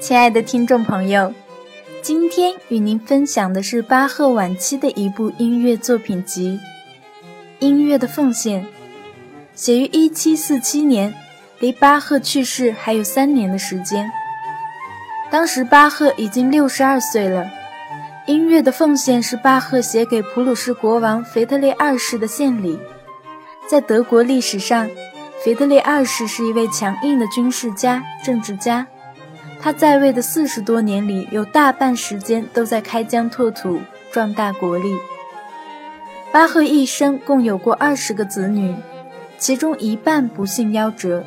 亲爱的听众朋友，今天与您分享的是巴赫晚期的一部音乐作品集《音乐的奉献》，写于1747年，离巴赫去世还有三年的时间。当时巴赫已经六十二岁了。《音乐的奉献》是巴赫写给普鲁士国王腓特烈二世的献礼。在德国历史上，腓特烈二世是一位强硬的军事家、政治家。他在位的四十多年里，有大半时间都在开疆拓土、壮大国力。巴赫一生共有过二十个子女，其中一半不幸夭折。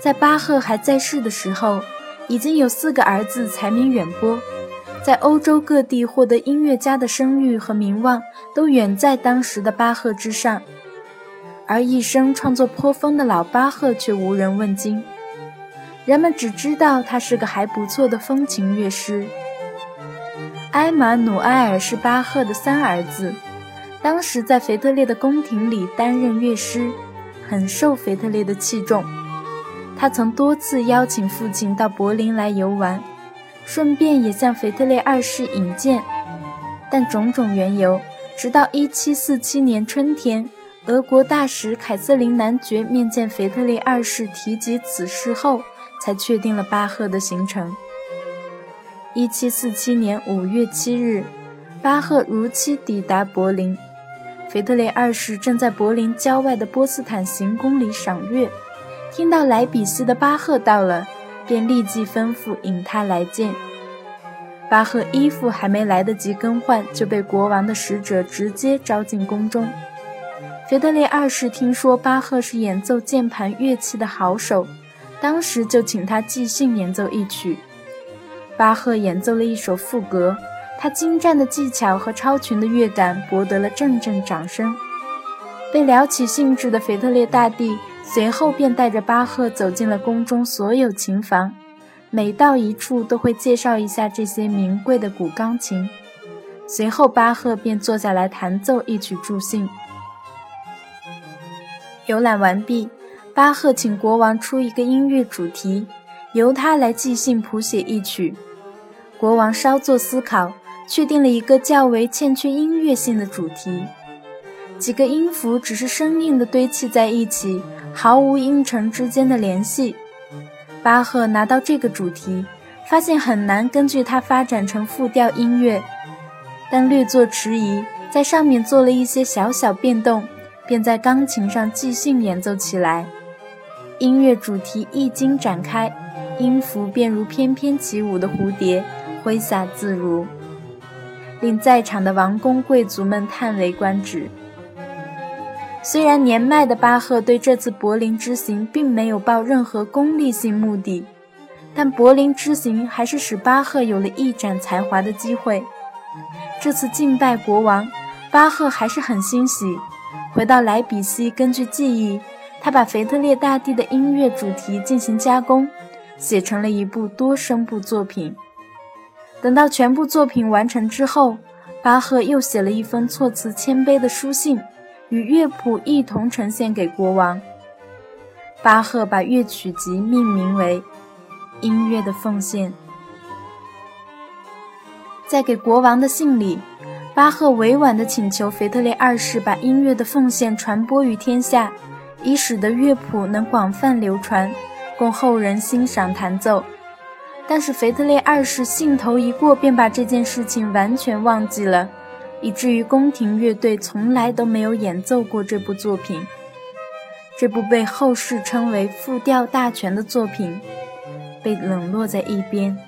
在巴赫还在世的时候，已经有四个儿子才名远播，在欧洲各地获得音乐家的声誉和名望，都远在当时的巴赫之上。而一生创作颇丰的老巴赫却无人问津。人们只知道他是个还不错的风琴乐师。埃马努埃尔是巴赫的三儿子，当时在腓特烈的宫廷里担任乐师，很受腓特烈的器重。他曾多次邀请父亲到柏林来游玩，顺便也向腓特烈二世引荐。但种种缘由，直到1747年春天，俄国大使凯瑟琳男爵面见腓特烈二世，提及此事后。才确定了巴赫的行程。一七四七年五月七日，巴赫如期抵达柏林。腓特烈二世正在柏林郊外的波斯坦行宫里赏月，听到莱比锡的巴赫到了，便立即吩咐引他来见。巴赫衣服还没来得及更换，就被国王的使者直接招进宫中。腓特烈二世听说巴赫是演奏键盘乐器的好手。当时就请他即兴演奏一曲。巴赫演奏了一首赋格，他精湛的技巧和超群的乐感博得了阵阵掌声。被撩起兴致的腓特烈大帝随后便带着巴赫走进了宫中所有琴房，每到一处都会介绍一下这些名贵的古钢琴。随后巴赫便坐下来弹奏一曲助兴。游览完毕。巴赫请国王出一个音乐主题，由他来即兴谱写一曲。国王稍作思考，确定了一个较为欠缺音乐性的主题。几个音符只是生硬地堆砌在一起，毫无音程之间的联系。巴赫拿到这个主题，发现很难根据它发展成复调音乐，但略作迟疑，在上面做了一些小小变动，便在钢琴上即兴演奏起来。音乐主题一经展开，音符便如翩翩起舞的蝴蝶，挥洒自如，令在场的王公贵族们叹为观止。虽然年迈的巴赫对这次柏林之行并没有抱任何功利性目的，但柏林之行还是使巴赫有了一展才华的机会。这次敬拜国王，巴赫还是很欣喜。回到莱比锡，根据记忆。他把腓特烈大帝的音乐主题进行加工，写成了一部多声部作品。等到全部作品完成之后，巴赫又写了一封措辞谦卑的书信，与乐谱一同呈现给国王。巴赫把乐曲集命名为《音乐的奉献》。在给国王的信里，巴赫委婉地请求腓特烈二世把音乐的奉献传播于天下。以使得乐谱能广泛流传，供后人欣赏弹奏。但是腓特烈二世兴头一过，便把这件事情完全忘记了，以至于宫廷乐队从来都没有演奏过这部作品。这部被后世称为“复调大全”的作品，被冷落在一边。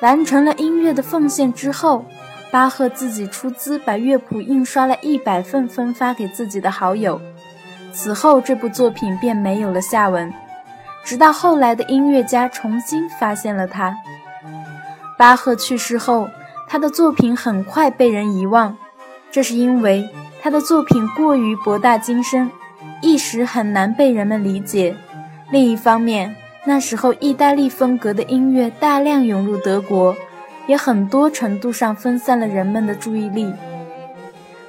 完成了音乐的奉献之后，巴赫自己出资把乐谱印刷了一百份，分发给自己的好友。此后，这部作品便没有了下文。直到后来的音乐家重新发现了它。巴赫去世后，他的作品很快被人遗忘，这是因为他的作品过于博大精深，一时很难被人们理解。另一方面，那时候意大利风格的音乐大量涌入德国，也很多程度上分散了人们的注意力。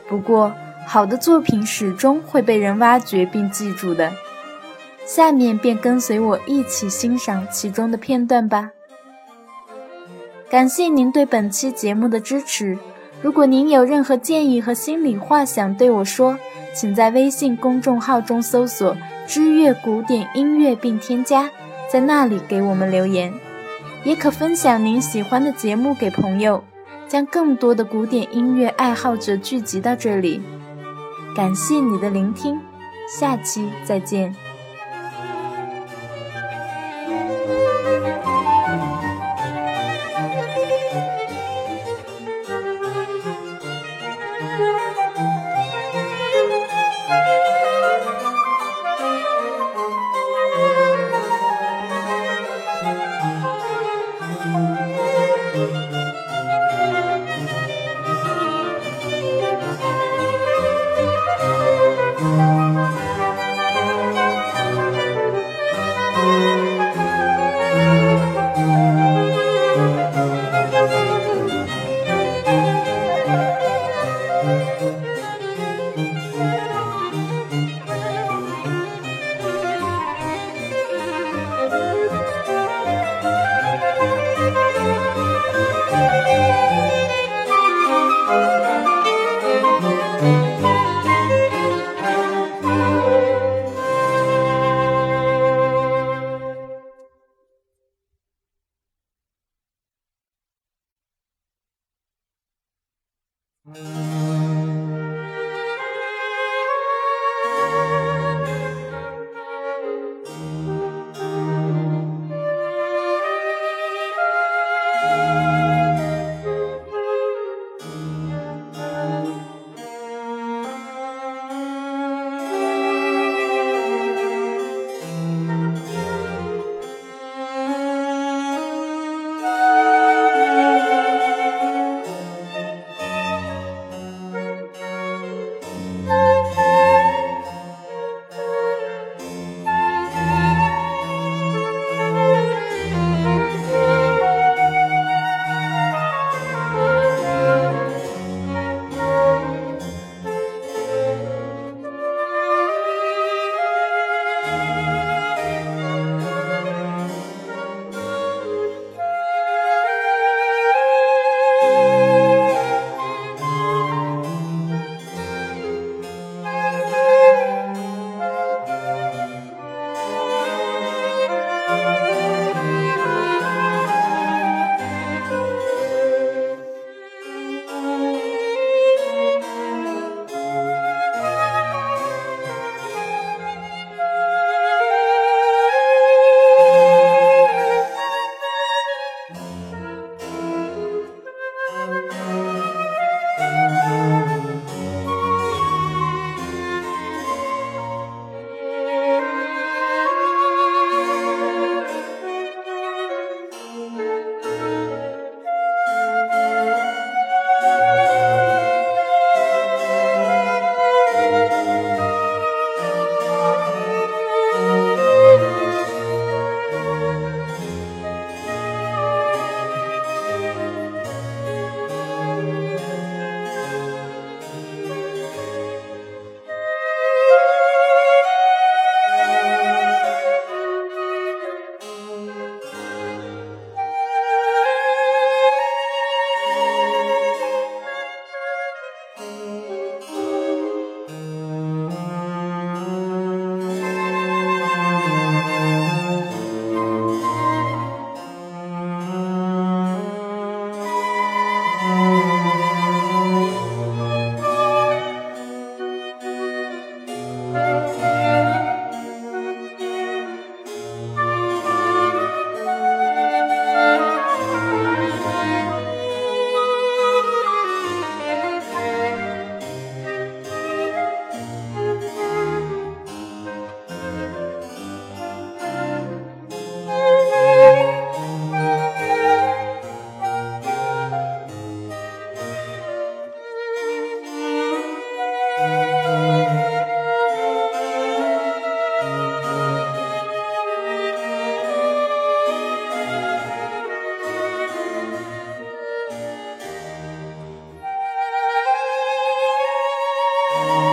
不过，好的作品始终会被人挖掘并记住的。下面便跟随我一起欣赏其中的片段吧。感谢您对本期节目的支持。如果您有任何建议和心里话想对我说，请在微信公众号中搜索“知乐古典音乐”并添加，在那里给我们留言。也可分享您喜欢的节目给朋友，将更多的古典音乐爱好者聚集到这里。感谢你的聆听，下期再见。Bye.